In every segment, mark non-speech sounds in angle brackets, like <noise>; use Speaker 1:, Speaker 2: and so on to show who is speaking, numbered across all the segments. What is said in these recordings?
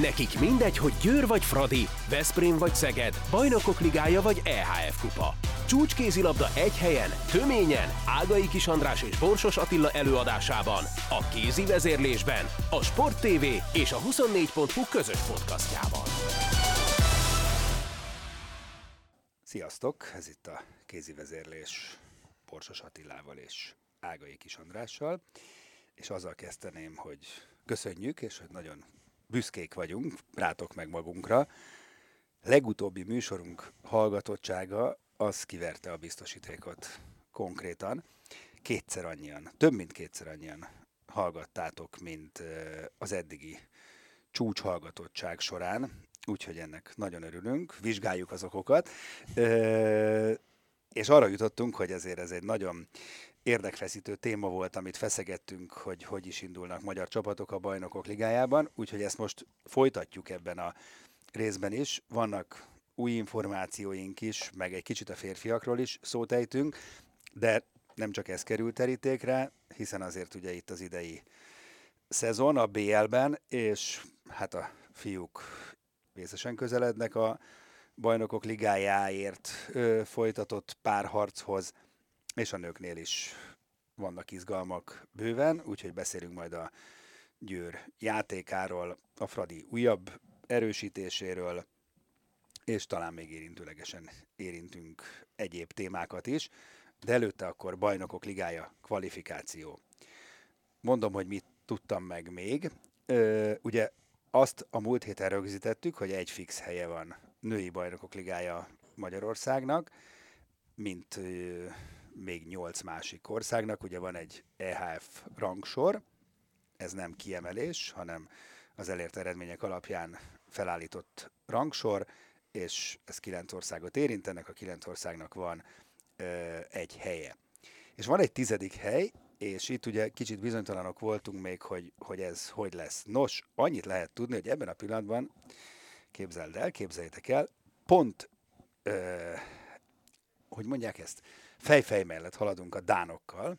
Speaker 1: Nekik mindegy, hogy Győr vagy Fradi, Veszprém vagy Szeged, Bajnokok Ligája vagy EHF Kupa. Csúcskézilabda egy helyen, töményen, Ágai Kis András és Borsos Attila előadásában, a kézi vezérlésben, a Sport TV és a 24.hu közös podcastjában.
Speaker 2: Sziasztok! Ez itt a kézi vezérlés Borsos Attilával és Ágai Kis Andrással, és azzal kezdeném, hogy köszönjük, és hogy nagyon büszkék vagyunk, rátok meg magunkra. Legutóbbi műsorunk hallgatottsága az kiverte a biztosítékot konkrétan. Kétszer annyian, több mint kétszer annyian hallgattátok, mint az eddigi csúcshallgatottság során, úgyhogy ennek nagyon örülünk, vizsgáljuk az okokat, és arra jutottunk, hogy ezért ez egy nagyon érdekfeszítő téma volt, amit feszegettünk, hogy hogy is indulnak magyar csapatok a bajnokok ligájában, úgyhogy ezt most folytatjuk ebben a részben is. Vannak új információink is, meg egy kicsit a férfiakról is szót ejtünk, de nem csak ez került terítékre, hiszen azért ugye itt az idei szezon a BL-ben, és hát a fiúk vészesen közelednek a bajnokok ligájáért ö, folytatott párharchoz, és a nőknél is vannak izgalmak bőven, úgyhogy beszélünk majd a Győr játékáról, a Fradi újabb erősítéséről, és talán még érintőlegesen érintünk egyéb témákat is, de előtte akkor bajnokok ligája kvalifikáció. Mondom, hogy mit tudtam meg még. Ö, ugye azt a múlt héten rögzítettük, hogy egy fix helye van női bajnokok ligája Magyarországnak, mint ö, még nyolc másik országnak. Ugye van egy EHF rangsor, ez nem kiemelés, hanem az elért eredmények alapján felállított rangsor, és ez kilenc országot érintenek, a kilenc országnak van ö, egy helye. És van egy tizedik hely, és itt ugye kicsit bizonytalanok voltunk még, hogy, hogy ez hogy lesz. Nos, annyit lehet tudni, hogy ebben a pillanatban, képzeld el, képzeljétek el, pont, ö, hogy mondják ezt, fejfej mellett haladunk a dánokkal,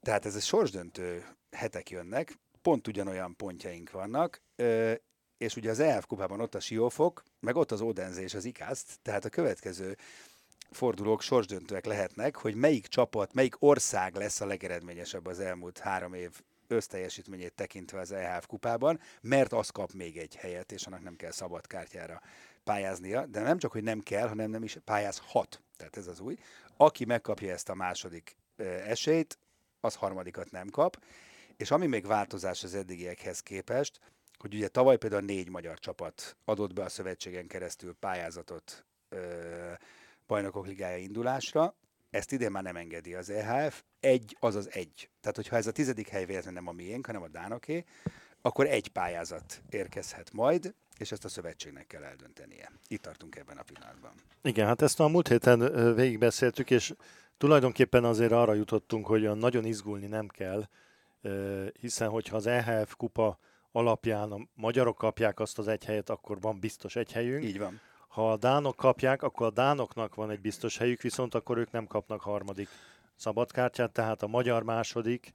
Speaker 2: tehát ez a sorsdöntő hetek jönnek, pont ugyanolyan pontjaink vannak, és ugye az EF kupában ott a Siófok, meg ott az Odense és az Ikászt, tehát a következő fordulók sorsdöntőek lehetnek, hogy melyik csapat, melyik ország lesz a legeredményesebb az elmúlt három év összteljesítményét tekintve az EHF kupában, mert az kap még egy helyet, és annak nem kell szabad kártyára pályáznia, de nem csak, hogy nem kell, hanem nem is pályázhat. Tehát ez az új. Aki megkapja ezt a második esélyt, az harmadikat nem kap. És ami még változás az eddigiekhez képest, hogy ugye tavaly például négy magyar csapat adott be a szövetségen keresztül pályázatot ö, bajnokok ligája indulásra, ezt idén már nem engedi az EHF, egy, azaz egy. Tehát, hogyha ez a tizedik hely véletlenül nem a miénk, hanem a Dánoké, akkor egy pályázat érkezhet majd, és ezt a szövetségnek kell eldöntenie. Itt tartunk ebben a pillanatban.
Speaker 3: Igen, hát ezt a múlt héten végigbeszéltük, és tulajdonképpen azért arra jutottunk, hogy nagyon izgulni nem kell, hiszen hogyha az EHF kupa alapján a magyarok kapják azt az egy helyet, akkor van biztos egy helyünk.
Speaker 2: Így van.
Speaker 3: Ha a dánok kapják, akkor a dánoknak van egy biztos helyük, viszont akkor ők nem kapnak harmadik szabadkártyát, tehát a magyar második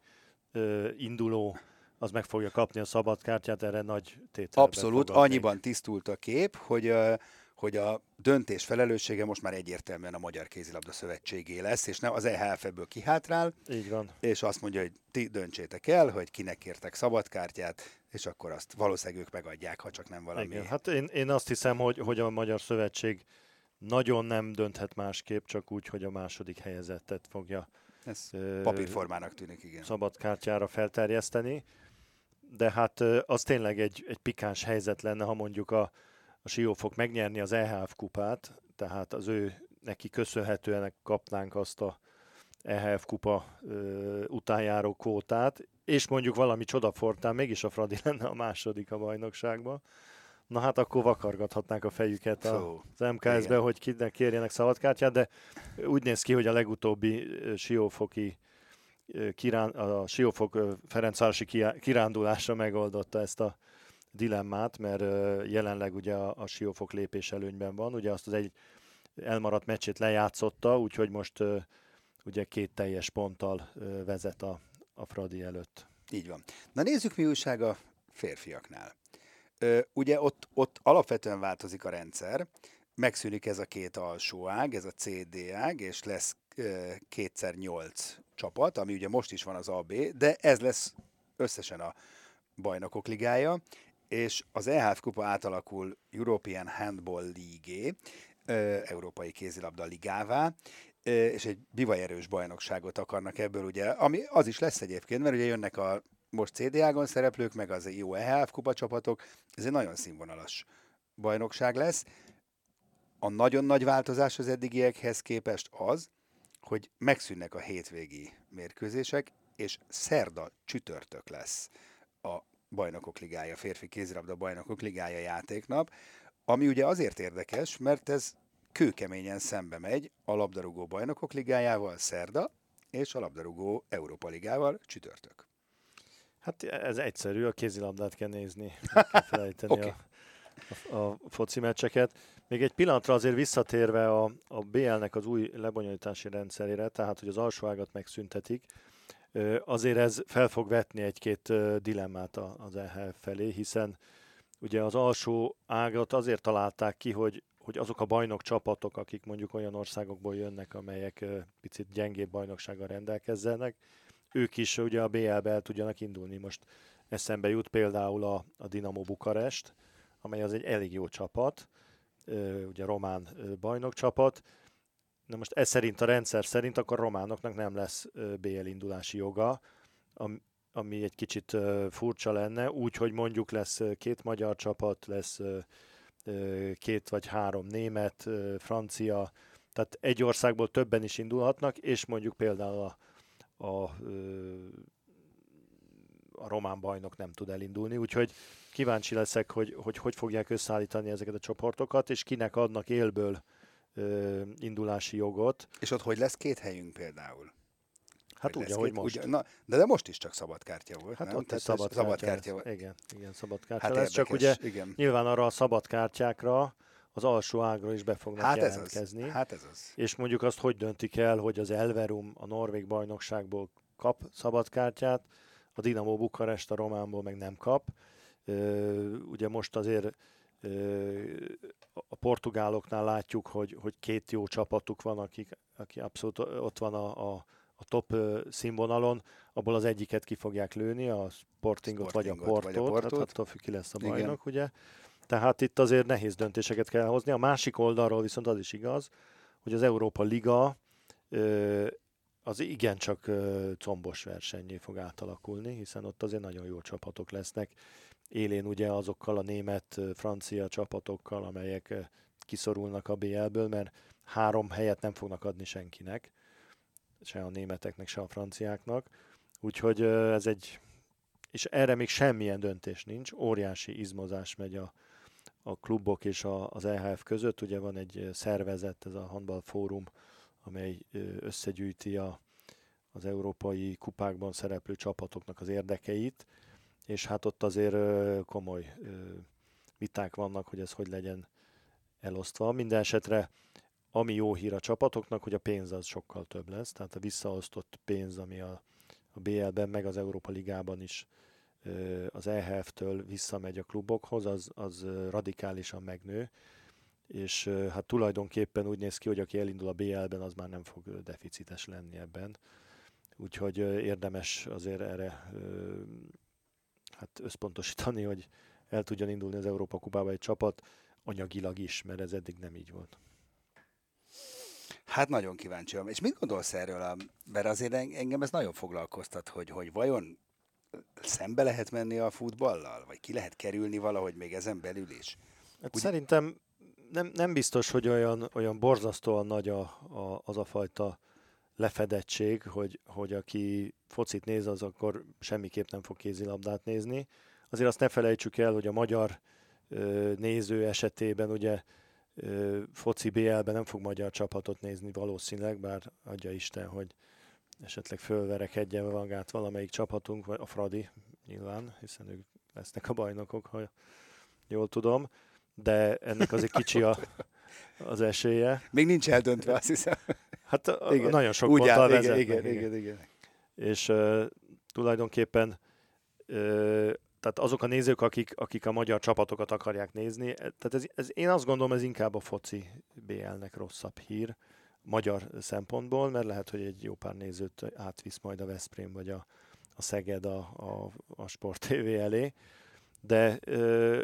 Speaker 3: induló az meg fogja kapni a szabadkártyát, erre nagy tétel.
Speaker 2: Abszolút, annyiban tisztult a kép, hogy hogy a döntés felelőssége most már egyértelműen a Magyar Kézilabda Szövetségé lesz, és nem az EHF ebből kihátrál.
Speaker 3: Így van.
Speaker 2: És azt mondja, hogy ti döntsétek el, hogy kinek kértek szabadkártyát, és akkor azt valószínűleg ők megadják, ha csak nem valami.
Speaker 3: Igen, hát én, én azt hiszem, hogy, hogy a Magyar Szövetség nagyon nem dönthet másképp, csak úgy, hogy a második helyezettet fogja
Speaker 2: Ez papírformának tűnik, igen.
Speaker 3: Szabadkártyára felterjeszteni. De hát az tényleg egy, egy pikáns helyzet lenne, ha mondjuk a, a Siófok megnyerni az EHF kupát, tehát az ő neki köszönhetően kapnánk azt a EHF kupa ö, utánjáró kvótát, és mondjuk valami csodafortán mégis a Fradi <laughs> lenne a második a bajnokságban. Na hát akkor vakargathatnák a fejüket a, az MKS-be, hogy kinek kérjenek szabadkártyát, de úgy néz ki, hogy a legutóbbi siófoki kirán, a Siófok Ferencvárosi kirándulása megoldotta ezt a dilemmát, mert jelenleg ugye a, a Siófok lépés előnyben van, ugye azt az egy elmaradt meccsét lejátszotta, úgyhogy most ugye két teljes ponttal vezet a, a Fradi előtt.
Speaker 2: Így van. Na nézzük, mi újság a férfiaknál. Ugye ott, ott alapvetően változik a rendszer, megszűnik ez a két alsó ág, ez a CD ág, és lesz kétszer nyolc csapat, ami ugye most is van az AB, de ez lesz összesen a bajnokok ligája, és az EHF kupa átalakul European Handball League, Európai Kézilabda Ligává, és egy bivajerős bajnokságot akarnak ebből, ugye, ami az is lesz egyébként, mert ugye jönnek a most CDA-gon szereplők, meg az jó EHF kupa csapatok, ez egy nagyon színvonalas bajnokság lesz. A nagyon nagy változás az eddigiekhez képest az, hogy megszűnnek a hétvégi mérkőzések, és szerda csütörtök lesz a Bajnokok Ligája, férfi kézilabda Bajnokok Ligája játéknap, ami ugye azért érdekes, mert ez kőkeményen szembe megy a labdarúgó Bajnokok Ligájával szerda, és a labdarúgó Európa Ligával csütörtök.
Speaker 3: Hát ez egyszerű, a kézilabdát kell nézni, <laughs> kell felejteni okay. a, a, a foci meccseket. Még egy pillanatra azért visszatérve a, a BL-nek az új lebonyolítási rendszerére, tehát hogy az alsó ágat megszüntetik, azért ez fel fog vetni egy-két dilemmát az EHF felé, hiszen ugye az alsó ágat azért találták ki, hogy, hogy azok a bajnok csapatok, akik mondjuk olyan országokból jönnek, amelyek picit gyengébb bajnoksággal rendelkezzenek, ők is ugye a BL-be el tudjanak indulni. Most eszembe jut például a, a Dinamo Bukarest, amely az egy elég jó csapat, ugye román bajnokcsapat. Na most ez szerint a rendszer szerint akkor románoknak nem lesz BL indulási joga, ami egy kicsit furcsa lenne, úgy, hogy mondjuk lesz két magyar csapat, lesz két vagy három német, francia, tehát egy országból többen is indulhatnak, és mondjuk például a, a, a román bajnok nem tud elindulni, úgyhogy kíváncsi leszek, hogy, hogy hogy fogják összeállítani ezeket a csoportokat, és kinek adnak élből ö, indulási jogot.
Speaker 2: És ott hogy lesz két helyünk például?
Speaker 3: Hát úgy, ahogy most. Ugye,
Speaker 2: na, de, de most is csak szabad kártya volt,
Speaker 3: Hát
Speaker 2: nem?
Speaker 3: ott is szabad,
Speaker 2: szabad kártya volt.
Speaker 3: Igen, igen, szabad kártya hát lesz, érdekes, csak ugye igen. nyilván arra a szabad kártyákra az alsó ágra is be fognak hát jelentkezni.
Speaker 2: Ez az. Hát ez az.
Speaker 3: És mondjuk azt, hogy döntik el, hogy az Elverum a Norvég bajnokságból kap szabad kártyát, a Dinamo Bukarest a Románból meg nem kap. Ugye most azért a portugáloknál látjuk, hogy, hogy két jó csapatuk van, akik, aki abszolút ott van a, a, a top színvonalon, abból az egyiket ki fogják lőni, a Sportingot, Sportingot vagy a Portót, vagy a Portót. tehát attól függ, ki lesz a bajnok, Igen. ugye. Tehát itt azért nehéz döntéseket kell hozni. A másik oldalról viszont az is igaz, hogy az Európa Liga az igencsak combos versenyé fog átalakulni, hiszen ott azért nagyon jó csapatok lesznek. Élén ugye azokkal a német, francia csapatokkal, amelyek kiszorulnak a BL-ből, mert három helyet nem fognak adni senkinek, se a németeknek, se a franciáknak. Úgyhogy ez egy, és erre még semmilyen döntés nincs, óriási izmozás megy a, a klubok és a, az EHF között. Ugye van egy szervezet, ez a Handball Fórum, amely összegyűjti a, az európai kupákban szereplő csapatoknak az érdekeit, és hát ott azért komoly viták vannak, hogy ez hogy legyen elosztva. Minden esetre ami jó hír a csapatoknak, hogy a pénz az sokkal több lesz, tehát a visszaosztott pénz, ami a, a BL-ben, meg az Európa Ligában is az EHF-től visszamegy a klubokhoz, az, az radikálisan megnő, és hát tulajdonképpen úgy néz ki, hogy aki elindul a BL-ben, az már nem fog deficites lenni ebben. Úgyhogy érdemes azért erre hát összpontosítani, hogy el tudjon indulni az Európa Kupába egy csapat, anyagilag is, mert ez eddig nem így volt.
Speaker 2: Hát nagyon kíváncsi És mit gondolsz erről? A, mert azért engem ez nagyon foglalkoztat, hogy, hogy vajon szembe lehet menni a futballal? Vagy ki lehet kerülni valahogy még ezen belül is?
Speaker 3: Hát Úgy... Szerintem nem, nem biztos, hogy olyan, olyan borzasztóan nagy a, a, az a fajta lefedettség, hogy, hogy aki focit néz, az akkor semmiképp nem fog kézilabdát nézni. Azért azt ne felejtsük el, hogy a magyar ö, néző esetében ugye ö, foci BL-ben nem fog magyar csapatot nézni valószínűleg, bár adja Isten, hogy esetleg fölverekedjen magát valamelyik csapatunk, vagy a Fradi nyilván, hiszen ők lesznek a bajnokok, ha jól tudom, de ennek azért kicsi a, <laughs> az esélye.
Speaker 2: Még nincs eldöntve, azt hiszem.
Speaker 3: Hát igen. nagyon sok Úgy
Speaker 2: vezet. Igen, igen, igen, igen, igen.
Speaker 3: És uh, tulajdonképpen uh, tehát azok a nézők, akik, akik a magyar csapatokat akarják nézni, tehát ez, ez, én azt gondolom, ez inkább a foci BL-nek rosszabb hír magyar szempontból, mert lehet, hogy egy jó pár nézőt átvisz majd a Veszprém vagy a, a Szeged a, a, a Sport TV elé, de ö,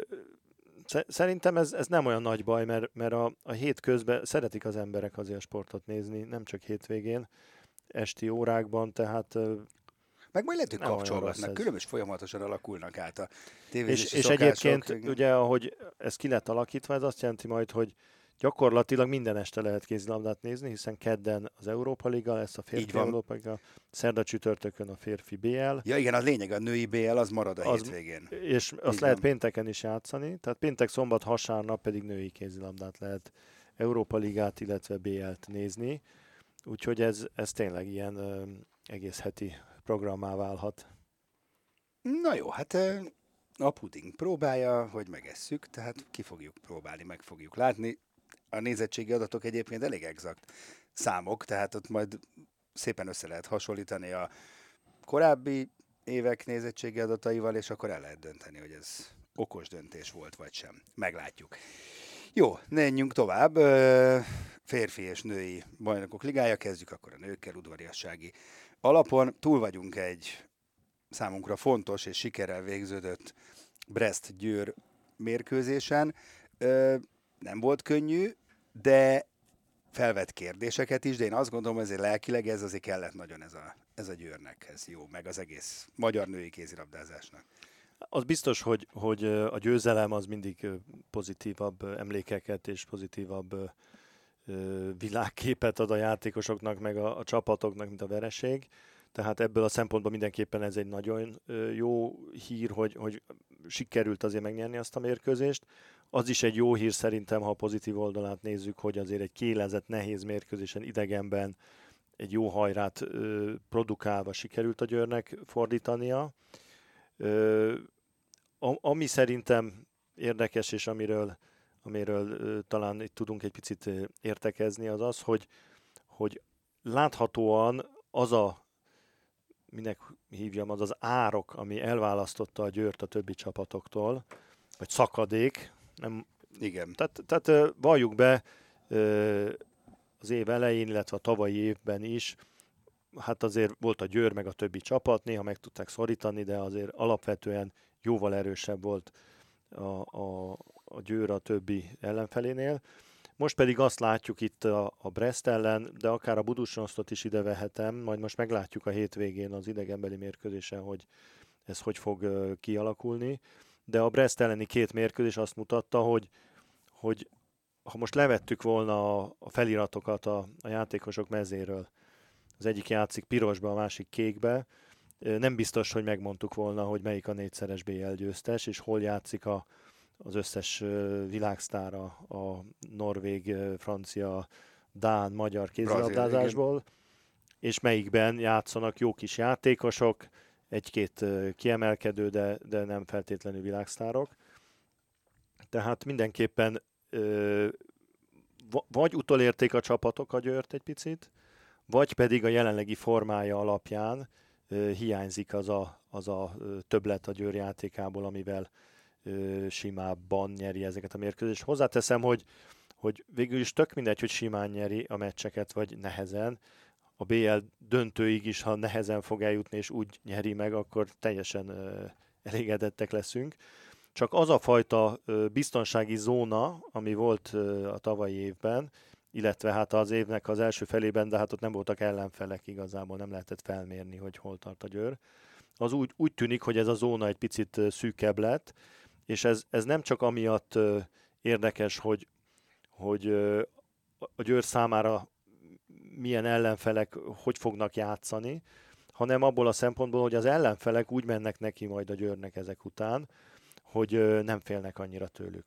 Speaker 3: Szerintem ez, ez nem olyan nagy baj, mert, mert a, a hét közben szeretik az emberek azért a sportot nézni, nem csak hétvégén, esti órákban, tehát
Speaker 2: meg majd lehet, hogy kapcsolgatnak, különös folyamatosan alakulnak át a tévézési
Speaker 3: És, és egyébként ugye, ahogy ez ki lett alakítva, ez azt jelenti majd, hogy gyakorlatilag minden este lehet kézilabdát nézni, hiszen kedden az Európa Liga lesz, a férfi Európa Liga, szerda csütörtökön a férfi BL.
Speaker 2: Ja igen, a lényeg, a női BL az marad a az, hétvégén.
Speaker 3: És azt Így lehet van. pénteken is játszani, tehát péntek, szombat, hasárnap pedig női kézilabdát lehet Európa Ligát, illetve BL-t nézni. Úgyhogy ez, ez tényleg ilyen ö, egész heti programmá válhat.
Speaker 2: Na jó, hát a puding próbálja, hogy megesszük, tehát ki fogjuk próbálni, meg fogjuk látni a nézettségi adatok egyébként elég exakt számok, tehát ott majd szépen össze lehet hasonlítani a korábbi évek nézettségi adataival, és akkor el lehet dönteni, hogy ez okos döntés volt, vagy sem. Meglátjuk. Jó, menjünk tovább. Férfi és női bajnokok ligája, kezdjük akkor a nőkkel udvariassági alapon. Túl vagyunk egy számunkra fontos és sikerrel végződött Brest-Győr mérkőzésen. Nem volt könnyű, de felvett kérdéseket is, de én azt gondolom, hogy ezért lelkileg ez azért kellett nagyon ez a, ez a győrnek, ez jó, meg az egész magyar női kézirabdázásnak.
Speaker 3: Az biztos, hogy, hogy a győzelem az mindig pozitívabb emlékeket és pozitívabb világképet ad a játékosoknak, meg a, a csapatoknak, mint a vereség. Tehát ebből a szempontból mindenképpen ez egy nagyon jó hír, hogy, hogy sikerült azért megnyerni azt a mérkőzést. Az is egy jó hír szerintem, ha a pozitív oldalát nézzük, hogy azért egy kélezett, nehéz mérkőzésen idegenben egy jó hajrát ö, produkálva sikerült a Győrnek fordítania. Ö, ami szerintem érdekes, és amiről, amiről ö, talán itt tudunk egy picit értekezni, az az, hogy, hogy láthatóan az a minek hívjam, az az árok, ami elválasztotta a Győrt a többi csapatoktól, vagy szakadék, nem,
Speaker 2: Igen.
Speaker 3: Tehát, tehát valljuk be, az év elején, illetve a tavalyi évben is, hát azért volt a Győr meg a többi csapat, néha meg tudták szorítani, de azért alapvetően jóval erősebb volt a, a, a Győr a többi ellenfelénél. Most pedig azt látjuk itt a, a Brest ellen, de akár a Budusnosztot is ide vehetem, majd most meglátjuk a hétvégén az idegenbeli mérkőzésen, hogy ez hogy fog kialakulni de a Brest elleni két mérkőzés azt mutatta, hogy, hogy ha most levettük volna a, feliratokat a, a játékosok mezéről, az egyik játszik pirosba, a másik kékbe, nem biztos, hogy megmondtuk volna, hogy melyik a négyszeres BL győztes, és hol játszik a, az összes világsztára a norvég, francia, dán, magyar kézilabdázásból, és melyikben játszanak jó kis játékosok, egy-két kiemelkedő, de, de nem feltétlenül világsztárok. Tehát mindenképpen vagy utolérték a csapatok a Győrt egy picit, vagy pedig a jelenlegi formája alapján hiányzik az a, az a többlet a Győr játékából, amivel simábban nyeri ezeket a mérkőzést. Hozzáteszem, hogy, hogy végül is tök mindegy, hogy simán nyeri a meccseket, vagy nehezen a BL döntőig is, ha nehezen fog eljutni és úgy nyeri meg, akkor teljesen elégedettek leszünk. Csak az a fajta biztonsági zóna, ami volt a tavalyi évben, illetve hát az évnek az első felében, de hát ott nem voltak ellenfelek igazából, nem lehetett felmérni, hogy hol tart a győr. Az úgy, úgy tűnik, hogy ez a zóna egy picit szűkebb lett, és ez, ez nem csak amiatt érdekes, hogy, hogy a győr számára milyen ellenfelek hogy fognak játszani, hanem abból a szempontból, hogy az ellenfelek úgy mennek neki majd a győrnek ezek után, hogy nem félnek annyira tőlük.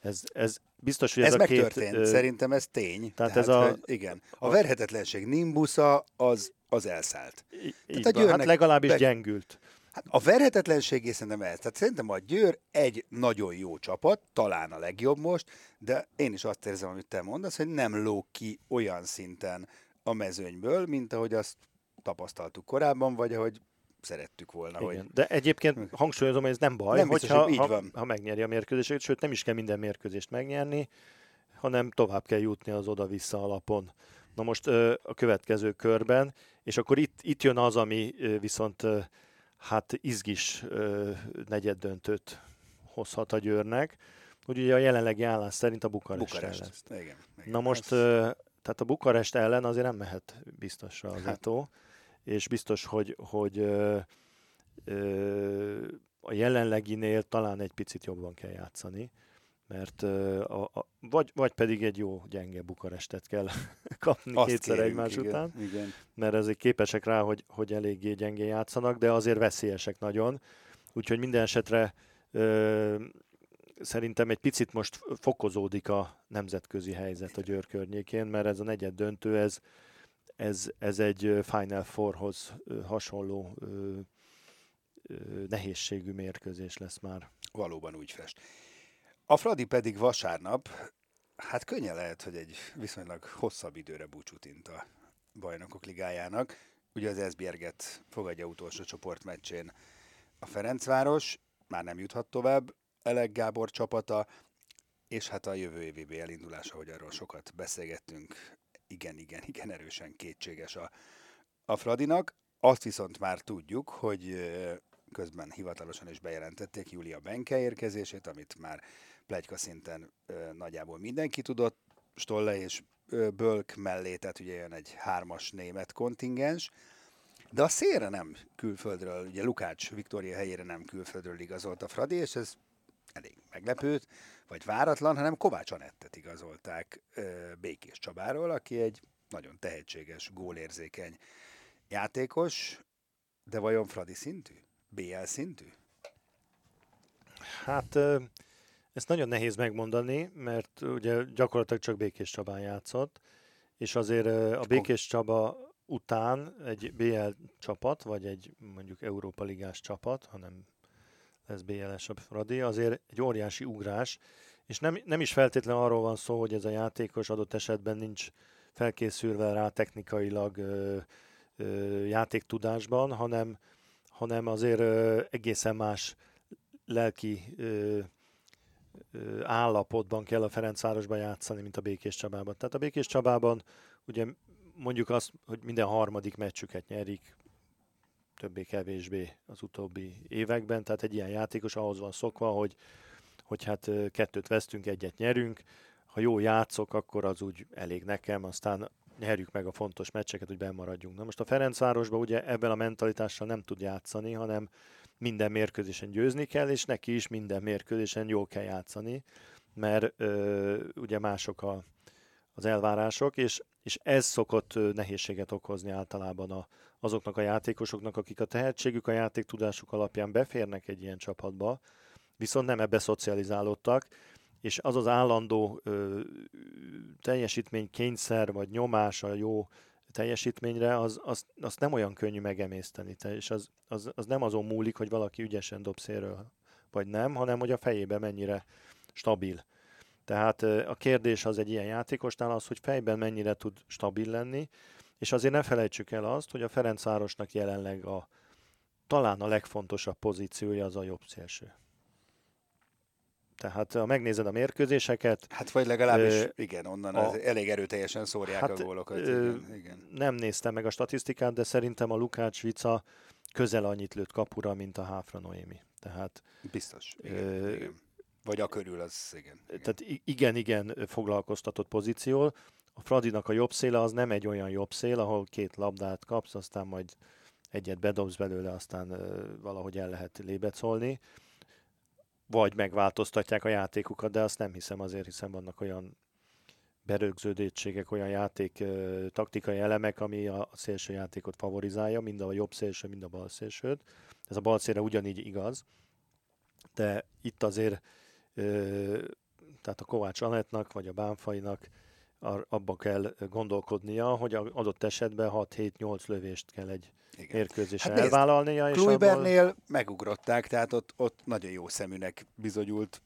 Speaker 3: Ez, ez biztos, hogy ez,
Speaker 2: ez a megtörtént, két, szerintem ez tény. Tehát, tehát ez a, igen. A, verhetetlenség nimbusza az, az elszállt.
Speaker 3: Így, tehát a hát legalábbis be, gyengült.
Speaker 2: Hát a verhetetlenség szerintem ez. Tehát szerintem a Győr egy nagyon jó csapat, talán a legjobb most, de én is azt érzem, amit te mondasz, hogy nem lóg ki olyan szinten a mezőnyből, mint ahogy azt tapasztaltuk korábban, vagy ahogy szerettük volna.
Speaker 3: Igen.
Speaker 2: Hogy...
Speaker 3: De egyébként hangsúlyozom, hogy ez nem baj,
Speaker 2: Nem biztos,
Speaker 3: hogyha,
Speaker 2: hogy így
Speaker 3: ha,
Speaker 2: van.
Speaker 3: ha megnyeri a mérkőzését, sőt nem is kell minden mérkőzést megnyerni, hanem tovább kell jutni az oda-vissza alapon. Na most a következő körben, és akkor itt, itt jön az, ami viszont hát izgis negyed döntőt hozhat a Győrnek, hogy ugye a jelenlegi állás szerint a Bukarest,
Speaker 2: Bukarest.
Speaker 3: ellen.
Speaker 2: Igen, igen.
Speaker 3: Na most, tehát a Bukarest ellen azért nem mehet biztosra az
Speaker 2: Hát.
Speaker 3: És biztos, hogy, hogy ö, ö, a jelenleginél talán egy picit jobban kell játszani, mert a, a, vagy, vagy pedig egy jó gyenge Bukarestet kell <laughs> kapni
Speaker 2: Azt
Speaker 3: kétszer
Speaker 2: kérjük,
Speaker 3: egymás
Speaker 2: igen,
Speaker 3: után,
Speaker 2: Igen.
Speaker 3: mert ezek képesek rá, hogy, hogy eléggé gyengén játszanak, de azért veszélyesek nagyon. Úgyhogy minden esetre ö, szerintem egy picit most fokozódik a nemzetközi helyzet a Győr környékén, mert ez a negyed döntő, ez, ez, ez egy Final Fourhoz hasonló ö, ö, nehézségű mérkőzés lesz már.
Speaker 2: Valóban úgy fest. A Fradi pedig vasárnap, hát könnyen lehet, hogy egy viszonylag hosszabb időre búcsút int a bajnokok ligájának. Ugye az Esbjerget fogadja utolsó csoportmeccsén a Ferencváros, már nem juthat tovább, Elek Gábor csapata, és hát a jövő évi BL hogy arról sokat beszélgettünk, igen, igen, igen erősen kétséges a, a Fradinak. Azt viszont már tudjuk, hogy közben hivatalosan is bejelentették Júlia Benke érkezését, amit már plegyka szinten ö, nagyjából mindenki tudott, Stolle és ö, Bölk mellé, tehát ugye jön egy hármas német kontingens, de a szélre nem külföldről, ugye Lukács Viktória helyére nem külföldről igazolt a Fradi, és ez elég meglepő, vagy váratlan, hanem Kovács Anettet igazolták ö, Békés Csabáról, aki egy nagyon tehetséges, gólérzékeny játékos, de vajon Fradi szintű? BL szintű?
Speaker 3: Hát ezt nagyon nehéz megmondani, mert ugye gyakorlatilag csak Békés Csabán játszott, és azért a Békés Csaba után egy BL csapat, vagy egy mondjuk Európa Ligás csapat, hanem lesz BL-es a Fradi, azért egy óriási ugrás, és nem, nem is feltétlenül arról van szó, hogy ez a játékos adott esetben nincs felkészülve rá technikailag ö, ö, játéktudásban, hanem, hanem azért egészen más lelki állapotban kell a Ferencvárosban játszani, mint a Békés Csabában. Tehát a Békés Csabában ugye mondjuk azt, hogy minden harmadik meccsüket nyerik, többé-kevésbé az utóbbi években, tehát egy ilyen játékos ahhoz van szokva, hogy, hogy hát kettőt vesztünk, egyet nyerünk, ha jó játszok, akkor az úgy elég nekem, aztán nyerjük meg a fontos meccseket, hogy bemaradjunk. Na most a Ferencvárosban ugye ebben a mentalitással nem tud játszani, hanem minden mérkőzésen győzni kell, és neki is minden mérkőzésen jól kell játszani, mert ö, ugye mások a, az elvárások, és, és ez szokott nehézséget okozni általában a, azoknak a játékosoknak, akik a tehetségük, a játéktudásuk alapján beférnek egy ilyen csapatba, viszont nem ebbe szocializálódtak, és az az állandó ö, teljesítmény kényszer, vagy nyomás a jó teljesítményre, az, az, az nem olyan könnyű megemészteni. Te- És az, az, az nem azon múlik, hogy valaki ügyesen dob szélről, vagy nem, hanem hogy a fejében mennyire stabil. Tehát a kérdés az egy ilyen játékosnál az, hogy fejben mennyire tud stabil lenni, és azért ne felejtsük el azt, hogy a Ferencvárosnak jelenleg a talán a legfontosabb pozíciója az a jobb szélső. Tehát ha megnézed a mérkőzéseket,
Speaker 2: Hát vagy legalábbis,
Speaker 3: Ö,
Speaker 2: igen, onnan
Speaker 3: a-
Speaker 2: elég erőteljesen szórják
Speaker 3: Hát,
Speaker 2: a gólokat.
Speaker 3: ö,
Speaker 2: igen, igen.
Speaker 3: nem néztem meg a statisztikát, de szerintem a Lukács Vica közel annyit lőtt kapura, mint a Háfra Noémi. Tehát,
Speaker 2: Biztos. Igen,
Speaker 3: Ö,
Speaker 2: igen. Vagy a körül, az igen. igen.
Speaker 3: tehát i- igen-igen foglalkoztatott pozíció. A Fradinak a jobb széle az nem egy olyan jobb szél, ahol két labdát kapsz, aztán majd egyet bedobsz belőle, aztán valahogy el lehet lébecolni. Vagy megváltoztatják a játékukat, de azt nem hiszem azért, hiszen vannak olyan berögződétségek, olyan játék taktikai elemek, ami a, szélső játékot favorizálja, mind a jobb szélső, mind a bal szélsőt. Ez a bal szélre ugyanígy igaz, de itt azért tehát a Kovács Anettnak, vagy a Bánfainak abba kell gondolkodnia, hogy adott esetben 6-7-8 lövést kell egy
Speaker 2: igen.
Speaker 3: mérkőzésen
Speaker 2: Hát nézd,
Speaker 3: elvállalnia, és abból,
Speaker 2: Kluibernél megugrották, tehát ott, ott nagyon jó szeműnek bizonyult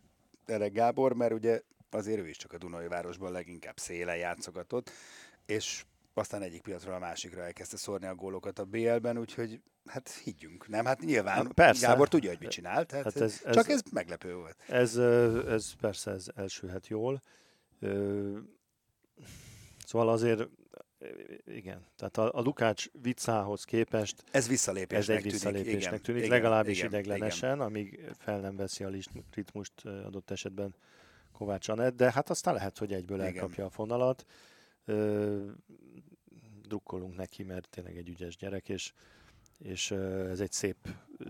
Speaker 2: Elek Gábor, mert ugye azért ő is csak a Dunai városban leginkább szélen játszogatott, és aztán egyik piacról a másikra elkezdte szórni a gólokat a BL-ben, úgyhogy hát higgyünk, nem? Hát nyilván
Speaker 3: Hát persze.
Speaker 2: Gábor tudja, hogy mit csinál, tehát
Speaker 3: Hát ez- ez-
Speaker 2: csak ez meglepő volt.
Speaker 3: Ez, ez persze ez elsülhet jól. Szóval azért, ö, igen, tehát a, a Lukács vicához képest
Speaker 2: Ez visszalépésnek
Speaker 3: ez egy
Speaker 2: tűnik.
Speaker 3: visszalépésnek
Speaker 2: igen,
Speaker 3: tűnik,
Speaker 2: igen,
Speaker 3: legalábbis
Speaker 2: igen,
Speaker 3: ideglenesen, amíg fel nem veszi a ritmust ö, adott esetben Kovács Anett, de hát aztán lehet, hogy egyből
Speaker 2: Igen.
Speaker 3: elkapja a fonalat. Ö, drukkolunk neki, mert tényleg egy ügyes gyerek, és, és ez egy szép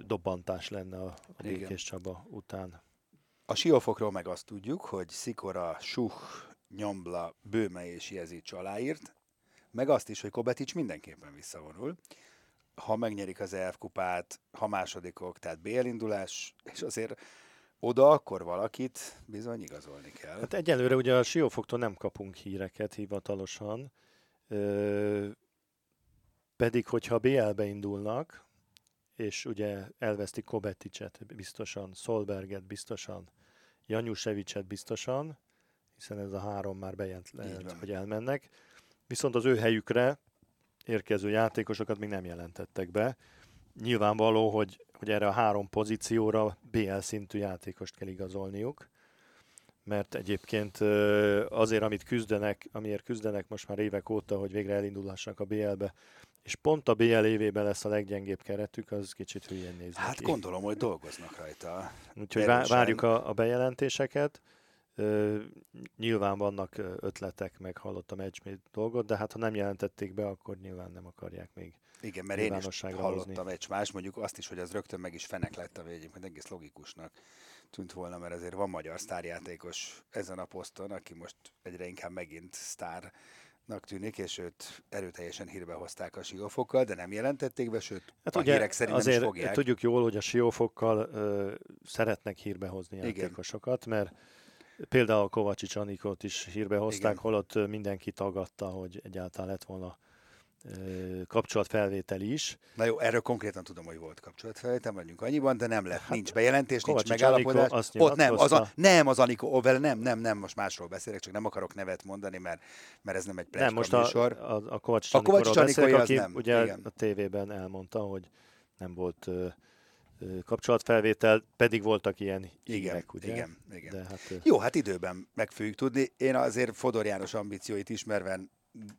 Speaker 3: dobbantás lenne a, a
Speaker 2: Igen.
Speaker 3: Békés Csaba után.
Speaker 2: A siófokról meg azt tudjuk, hogy Szikora, Suh, Nyombla, Bőme és Jezics aláírt, meg azt is, hogy Kobetics mindenképpen visszavonul. Ha megnyerik az EF kupát, ha másodikok, tehát BL és azért oda akkor valakit bizony igazolni kell.
Speaker 3: Hát egyelőre ugye a Siófoktól nem kapunk híreket hivatalosan, ö, pedig hogyha BL-be indulnak, és ugye elvesztik Kobeticset biztosan, Solberget biztosan, Janusevicet biztosan, hiszen ez a három már bejelent, hogy elmennek. Viszont az ő helyükre érkező játékosokat még nem jelentettek be. Nyilvánvaló, hogy, hogy erre a három pozícióra BL szintű játékost kell igazolniuk mert egyébként azért, amit küzdenek, amiért küzdenek most már évek óta, hogy végre elindulhassanak a BL-be, és pont a BL évében lesz a leggyengébb keretük, az kicsit hülyén néz
Speaker 2: Hát
Speaker 3: ki.
Speaker 2: gondolom, hogy dolgoznak rajta.
Speaker 3: Úgyhogy
Speaker 2: erősen.
Speaker 3: várjuk a, a bejelentéseket. Ö, nyilván vannak ötletek, meg hallottam egy dolgot, de hát ha nem jelentették be, akkor nyilván nem akarják még.
Speaker 2: Igen, mert én is hallottam egy más, mondjuk azt is, hogy az rögtön meg is fenek lett a végén, hogy egész logikusnak tűnt volna, mert azért van magyar sztárjátékos ezen a poszton, aki most egyre inkább megint sztárnak tűnik, és őt erőteljesen hírbe hozták a siófokkal, de nem jelentették be, sőt,
Speaker 3: Hát
Speaker 2: a
Speaker 3: ugye
Speaker 2: hírek szerint
Speaker 3: azért
Speaker 2: nem is fogják.
Speaker 3: tudjuk jól, hogy a siófokkal ö, szeretnek hírbe hozni
Speaker 2: Igen.
Speaker 3: játékosokat, mert például Kovacsics Anikot is hírbe hozták,
Speaker 2: Igen.
Speaker 3: holott mindenki tagadta, hogy egyáltalán lett volna kapcsolatfelvétel is.
Speaker 2: Na jó, erről konkrétan tudom, hogy volt kapcsolatfelvétel, mondjuk annyiban, de nem lett, hát, nincs bejelentés,
Speaker 3: Kovács
Speaker 2: nincs megállapodás.
Speaker 3: Anikó
Speaker 2: Ott nem, az a, nem az Anikó, ó, vele nem, nem, nem, most másról beszélek, csak nem akarok nevet mondani, mert, mert ez nem egy
Speaker 3: Nem, most a, a, a Kovács
Speaker 2: A Kovács
Speaker 3: Csanikóról beszélek, aki
Speaker 2: nem,
Speaker 3: ugye
Speaker 2: igen.
Speaker 3: a tévében elmondta, hogy nem volt ö, kapcsolatfelvétel, pedig voltak ilyen
Speaker 2: Igen,
Speaker 3: hírek, ugye?
Speaker 2: igen, igen.
Speaker 3: De hát,
Speaker 2: Jó, hát időben meg fogjuk tudni. Én azért Fodor János ambícióit ismerve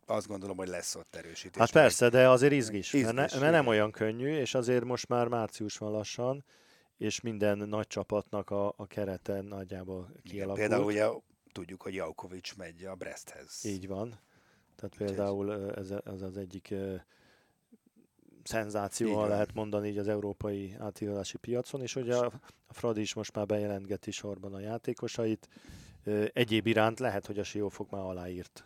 Speaker 2: azt gondolom, hogy lesz ott erősítés.
Speaker 3: Hát persze, de azért izgis,
Speaker 2: Izgis,
Speaker 3: mert, ne, mert
Speaker 2: igen.
Speaker 3: nem olyan könnyű, és azért most már március van lassan, és minden nagy csapatnak a, a kerete nagyjából
Speaker 2: Igen,
Speaker 3: kialakult.
Speaker 2: például ugye tudjuk, hogy Jaukovics megy a Bresthez.
Speaker 3: Így van. Tehát például ö, ez, ez az egyik ö,
Speaker 2: Így
Speaker 3: szenzáció,
Speaker 2: van.
Speaker 3: lehet mondani így az európai átigazolási piacon, és ugye a, a Fradi is most már bejelentgeti sorban a játékosait. Egyéb iránt lehet, hogy a Siófok már aláírt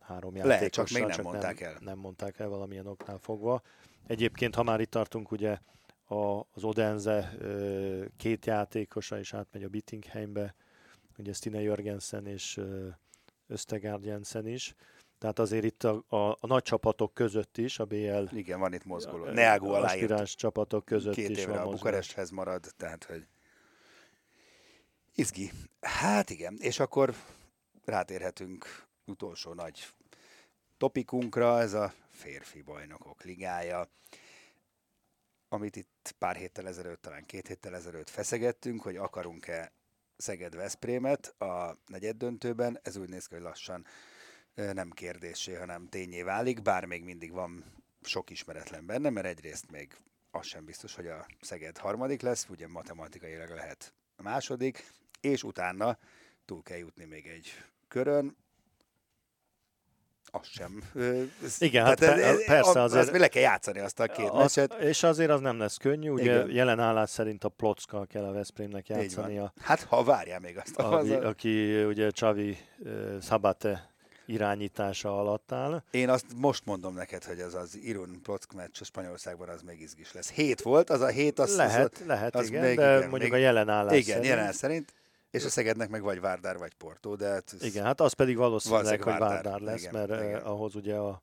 Speaker 3: három
Speaker 2: Lehet,
Speaker 3: játékossal,
Speaker 2: csak még nem mondták el.
Speaker 3: Nem mondták el valamilyen oknál fogva. Egyébként, ha már itt tartunk, ugye a, az Odense két játékosa is átmegy a Bittingheimbe, ugye Stine Jörgensen és ö, Östegard Jensen is. Tehát azért itt a, a, a nagy csapatok között is, a BL
Speaker 2: Igen, van itt mozgoló.
Speaker 3: ö,
Speaker 2: Neago aláírt
Speaker 3: csapatok között
Speaker 2: két
Speaker 3: is
Speaker 2: évre
Speaker 3: van
Speaker 2: a. Bukaresthez marad, tehát hogy izgi. Hát igen, és akkor rátérhetünk utolsó nagy topikunkra, ez a férfi bajnokok ligája, amit itt pár héttel ezelőtt, talán két héttel ezelőtt feszegettünk, hogy akarunk-e Szeged-Veszprémet a negyed döntőben. Ez úgy néz ki, hogy lassan nem kérdésé, hanem tényé válik, bár még mindig van sok ismeretlen benne, mert egyrészt még az sem biztos, hogy a Szeged harmadik lesz, ugye matematikailag lehet a második, és utána túl kell jutni még egy körön, az sem. ez-
Speaker 3: Igen, hát pe- persze,
Speaker 2: a-
Speaker 3: azért-
Speaker 2: azt le kell játszani azt a két
Speaker 3: Az,
Speaker 2: meccset.
Speaker 3: és azért az nem lesz könnyű, ugye
Speaker 2: Igen.
Speaker 3: jelen állás szerint a Plockkal kell a Veszprémnek
Speaker 2: Így van.
Speaker 3: játszania,
Speaker 2: Hát, ha várjál még azt. az a-
Speaker 3: aki ugye Csavi uh, Szabate irányítása alatt áll.
Speaker 2: Én azt most mondom neked, hogy az az Irun Plock meccs a Spanyolországban az még izgis lesz. Hét volt, az a hét, az,
Speaker 3: lehet,
Speaker 2: az,
Speaker 3: lehet,
Speaker 2: az
Speaker 3: igen,
Speaker 2: még
Speaker 3: de
Speaker 2: igen,
Speaker 3: mondjuk
Speaker 2: még-
Speaker 3: a jelen állás
Speaker 2: igen,
Speaker 3: szerint,
Speaker 2: jelen szerint. És a Szegednek meg vagy Várdár, vagy Porto, de hát
Speaker 3: Igen, hát az pedig valószínűleg,
Speaker 2: Valószínűleg
Speaker 3: hogy
Speaker 2: Várdár,
Speaker 3: Várdár lesz,
Speaker 2: igen,
Speaker 3: mert
Speaker 2: igen.
Speaker 3: igen. ahhoz ugye a,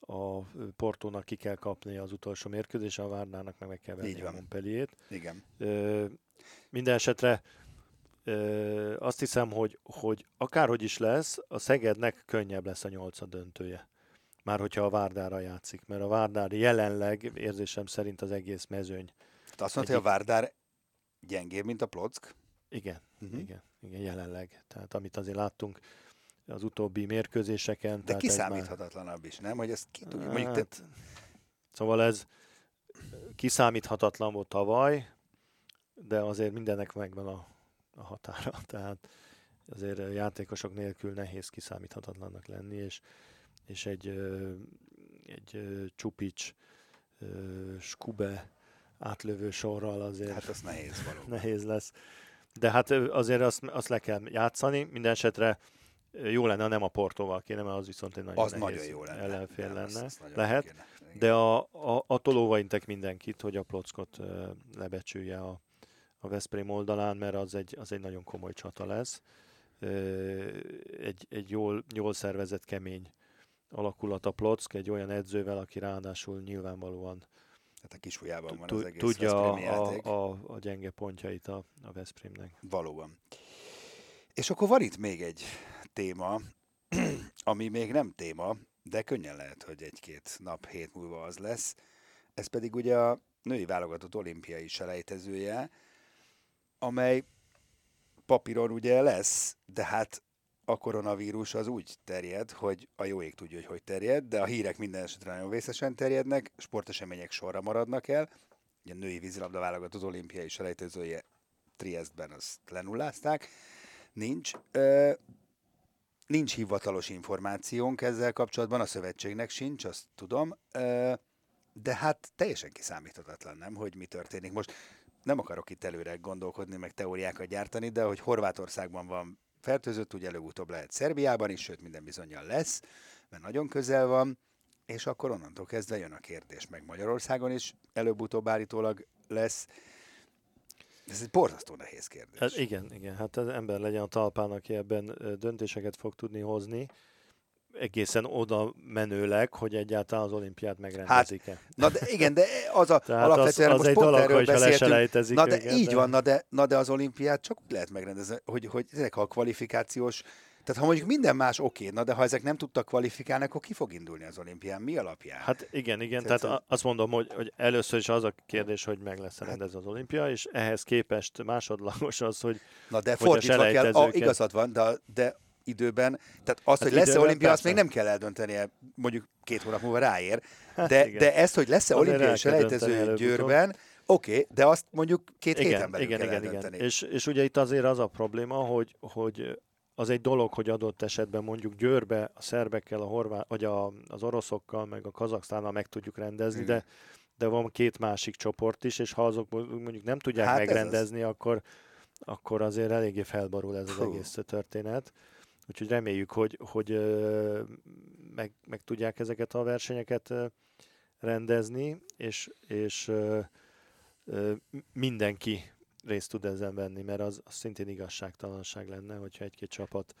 Speaker 3: a Portónak ki kell kapni az utolsó mérkőzés, a Várdárnak meg meg kell venni a. Montpellier-t.
Speaker 2: igen.
Speaker 3: Ö, minden esetre ö, azt hiszem, hogy, hogy akárhogy is lesz, a Szegednek könnyebb lesz a nyolcad döntője. már hogyha a Várdára játszik, mert a Várdár jelenleg érzésem szerint az egész mezőny.
Speaker 2: Tehát azt mondta, hogy a Várdár gyengébb, mint a Plock?
Speaker 3: Igen, uh-huh. igen, igen, jelenleg. Tehát amit azért láttunk az utóbbi mérkőzéseken.
Speaker 2: De kiszámíthatatlanabb már... is, nem? Hogy ezt ki tudjuk. Hát, te...
Speaker 3: Szóval ez kiszámíthatatlan volt tavaly, de azért mindennek megvan a, a határa. <laughs> Tehát azért játékosok nélkül nehéz kiszámíthatatlannak lenni, és, és egy, egy Csupics, Skube átlövő sorral azért
Speaker 2: hát az nehéz, valóban. <laughs>
Speaker 3: nehéz lesz. De hát azért azt, azt le kell játszani, minden esetre jó lenne, nem a Portóval kéne, mert az viszont egy nagyon
Speaker 2: az nagyon jó lenne.
Speaker 3: ellenfél lenne. Az, az Lehet, de a, a, attól óvaintek mindenkit, hogy a Plockot lebecsülje a, a Veszprém oldalán, mert az egy, az egy nagyon komoly csata lesz. Egy, egy jól, jól szervezett, kemény alakulat a Plock, egy olyan edzővel, aki ráadásul nyilvánvalóan
Speaker 2: tehát a kisfujában van az egész
Speaker 3: Tudja a, a, a gyenge pontjait a, a Veszprémnek.
Speaker 2: Valóban. És akkor van itt még egy téma, <clears throat> ami még nem téma, de könnyen lehet, hogy egy-két nap, hét múlva az lesz. Ez pedig ugye a női válogatott olimpiai selejtezője, amely papíron ugye lesz, de hát a koronavírus az úgy terjed, hogy a jó ég tudja, hogy hogy terjed, de a hírek minden esetre nagyon vészesen terjednek, sportesemények sorra maradnak el. Ugye a női vízilabda válogatott olimpiai selejtezője Triestben azt lenullázták. Nincs. Ö, nincs hivatalos információnk ezzel kapcsolatban, a szövetségnek sincs, azt tudom. Ö, de hát teljesen kiszámíthatatlan, nem, hogy mi történik. Most nem akarok itt előre gondolkodni, meg teóriákat gyártani, de hogy Horvátországban van fertőzött, ugye előbb-utóbb lehet Szerbiában is, sőt minden bizonyal lesz, mert nagyon közel van, és akkor onnantól kezdve jön a kérdés, meg Magyarországon is előbb-utóbb állítólag lesz. Ez egy borzasztó nehéz kérdés.
Speaker 3: Hát igen, igen. Hát az ember legyen a talpán, aki ebben döntéseket fog tudni hozni egészen oda menőleg, hogy egyáltalán az olimpiát megrendezik-e. Hát,
Speaker 2: na de igen, de az a <laughs> Tehát alapvetően
Speaker 3: az, az
Speaker 2: most
Speaker 3: egy dolog, erről beszéltünk.
Speaker 2: Na de igen, így de... van, na de, na de az olimpiát csak úgy lehet megrendezni, hogy, hogy ezek a kvalifikációs tehát ha mondjuk minden más oké, na de ha ezek nem tudtak kvalifikálni, akkor ki fog indulni az olimpián? Mi alapján?
Speaker 3: Hát igen, igen. Tehát, tehát azt mondom, hogy, hogy először is az a kérdés, hogy meg lesz rendezve az olimpia, és ehhez képest másodlagos az, hogy
Speaker 2: Na de fordítva kell, a, igazad van, de, de időben. Tehát azt, hát hogy lesz-e olimpia, persze. azt még nem kell eldöntenie, mondjuk két hónap múlva ráér. Hát de, hát de ezt, hogy lesz-e olimpiai selejtező Győrben, Oké, okay, de azt mondjuk két igen, héten belül igen, kell igen, eldönteni.
Speaker 3: Igen. És, és ugye itt azért az a probléma, hogy, hogy az egy dolog, hogy adott esetben mondjuk Győrbe a szerbekkel, a horvát, vagy a, az oroszokkal, meg a kazaksztánnal meg tudjuk rendezni, igen. de de van két másik csoport is, és ha azok mondjuk nem tudják hát megrendezni, akkor, akkor azért eléggé felborul ez az Hú. egész történet. Úgyhogy reméljük, hogy, hogy meg, meg tudják ezeket a versenyeket rendezni, és, és mindenki részt tud ezen venni, mert az, az szintén igazságtalanság lenne, hogyha egy-két csapat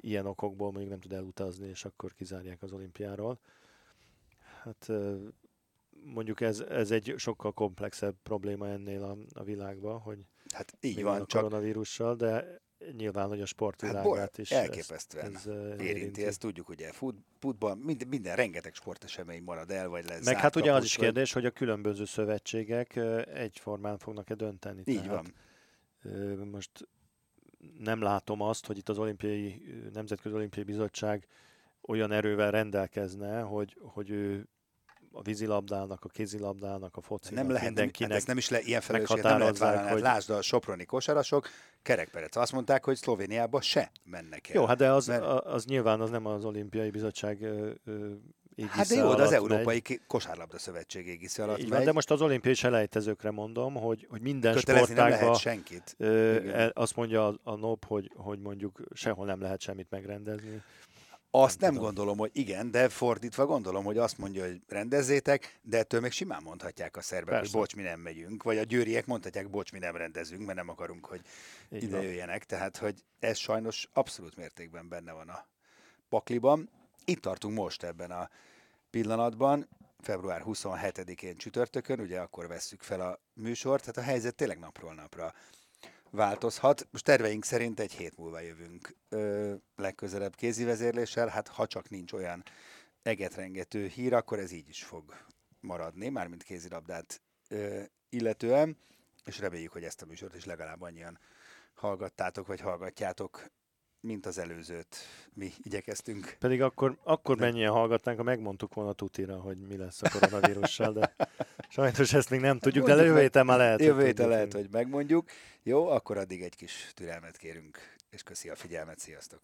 Speaker 3: ilyen okokból mondjuk nem tud elutazni, és akkor kizárják az olimpiáról. Hát mondjuk ez, ez egy sokkal komplexebb probléma ennél a, a világban, hogy
Speaker 2: hát így van,
Speaker 3: a koronavírussal, de nyilván, hogy a sportvilágát hát, is
Speaker 2: elképesztően ez, érinti. érinti. Ezt tudjuk, ugye fut, futball, minden, minden rengeteg sportesemény marad el, vagy lesz.
Speaker 3: Meg hát ugye az is kérdés, hogy a különböző szövetségek egyformán fognak-e dönteni.
Speaker 2: Így Tehát,
Speaker 3: van. Most nem látom azt, hogy itt az olimpiai, Nemzetközi Olimpiai Bizottság olyan erővel rendelkezne, hogy, hogy ő a vízilabdának, a kézilabdának, a focinak,
Speaker 2: nem lehet,
Speaker 3: mindenkinek
Speaker 2: hát ez nem is le, ilyen felelősséget nem lehet vállalni. Hát hogy... Lásd a soproni kosarasok, kerekperec. Azt mondták, hogy Szlovéniába se mennek el.
Speaker 3: Jó, hát de az, mert... az nyilván az nem az olimpiai bizottság
Speaker 2: Hát de jó, de az Európai megy. Kosárlabda Szövetség égisze alatt
Speaker 3: megy. de most az olimpiai selejtezőkre mondom, hogy, hogy minden sportágban
Speaker 2: senkit.
Speaker 3: azt mondja a, a NOP, hogy, hogy mondjuk sehol nem lehet semmit megrendezni.
Speaker 2: Azt nem, nem gondolom, hogy igen, de fordítva gondolom, hogy azt mondja, hogy rendezzétek, de ettől még simán mondhatják a szerbek, Persze. hogy bocs, mi nem megyünk, vagy a győriek mondhatják, bocs, mi nem rendezünk, mert nem akarunk, hogy Így ide van. jöjjenek. Tehát, hogy ez sajnos abszolút mértékben benne van a pakliban. Itt tartunk most ebben a pillanatban, február 27-én csütörtökön, ugye akkor vesszük fel a műsort, tehát a helyzet tényleg napról napra változhat. Most terveink szerint egy hét múlva jövünk ö, legközelebb kézi vezérléssel, hát ha csak nincs olyan egetrengető hír, akkor ez így is fog maradni, mármint kézilabdát ö, illetően, és reméljük, hogy ezt a műsort is legalább annyian hallgattátok, vagy hallgatjátok, mint az előzőt mi igyekeztünk.
Speaker 3: Pedig akkor, akkor de... mennyien hallgatnánk, ha megmondtuk volna tutira, hogy mi lesz a koronavírussal, de <laughs> sajnos ezt még nem tudjuk, de jövő héten már lehet.
Speaker 2: Jövő héten lehet, hogy megmondjuk. Jó, akkor addig egy kis türelmet kérünk, és köszi a figyelmet, sziasztok!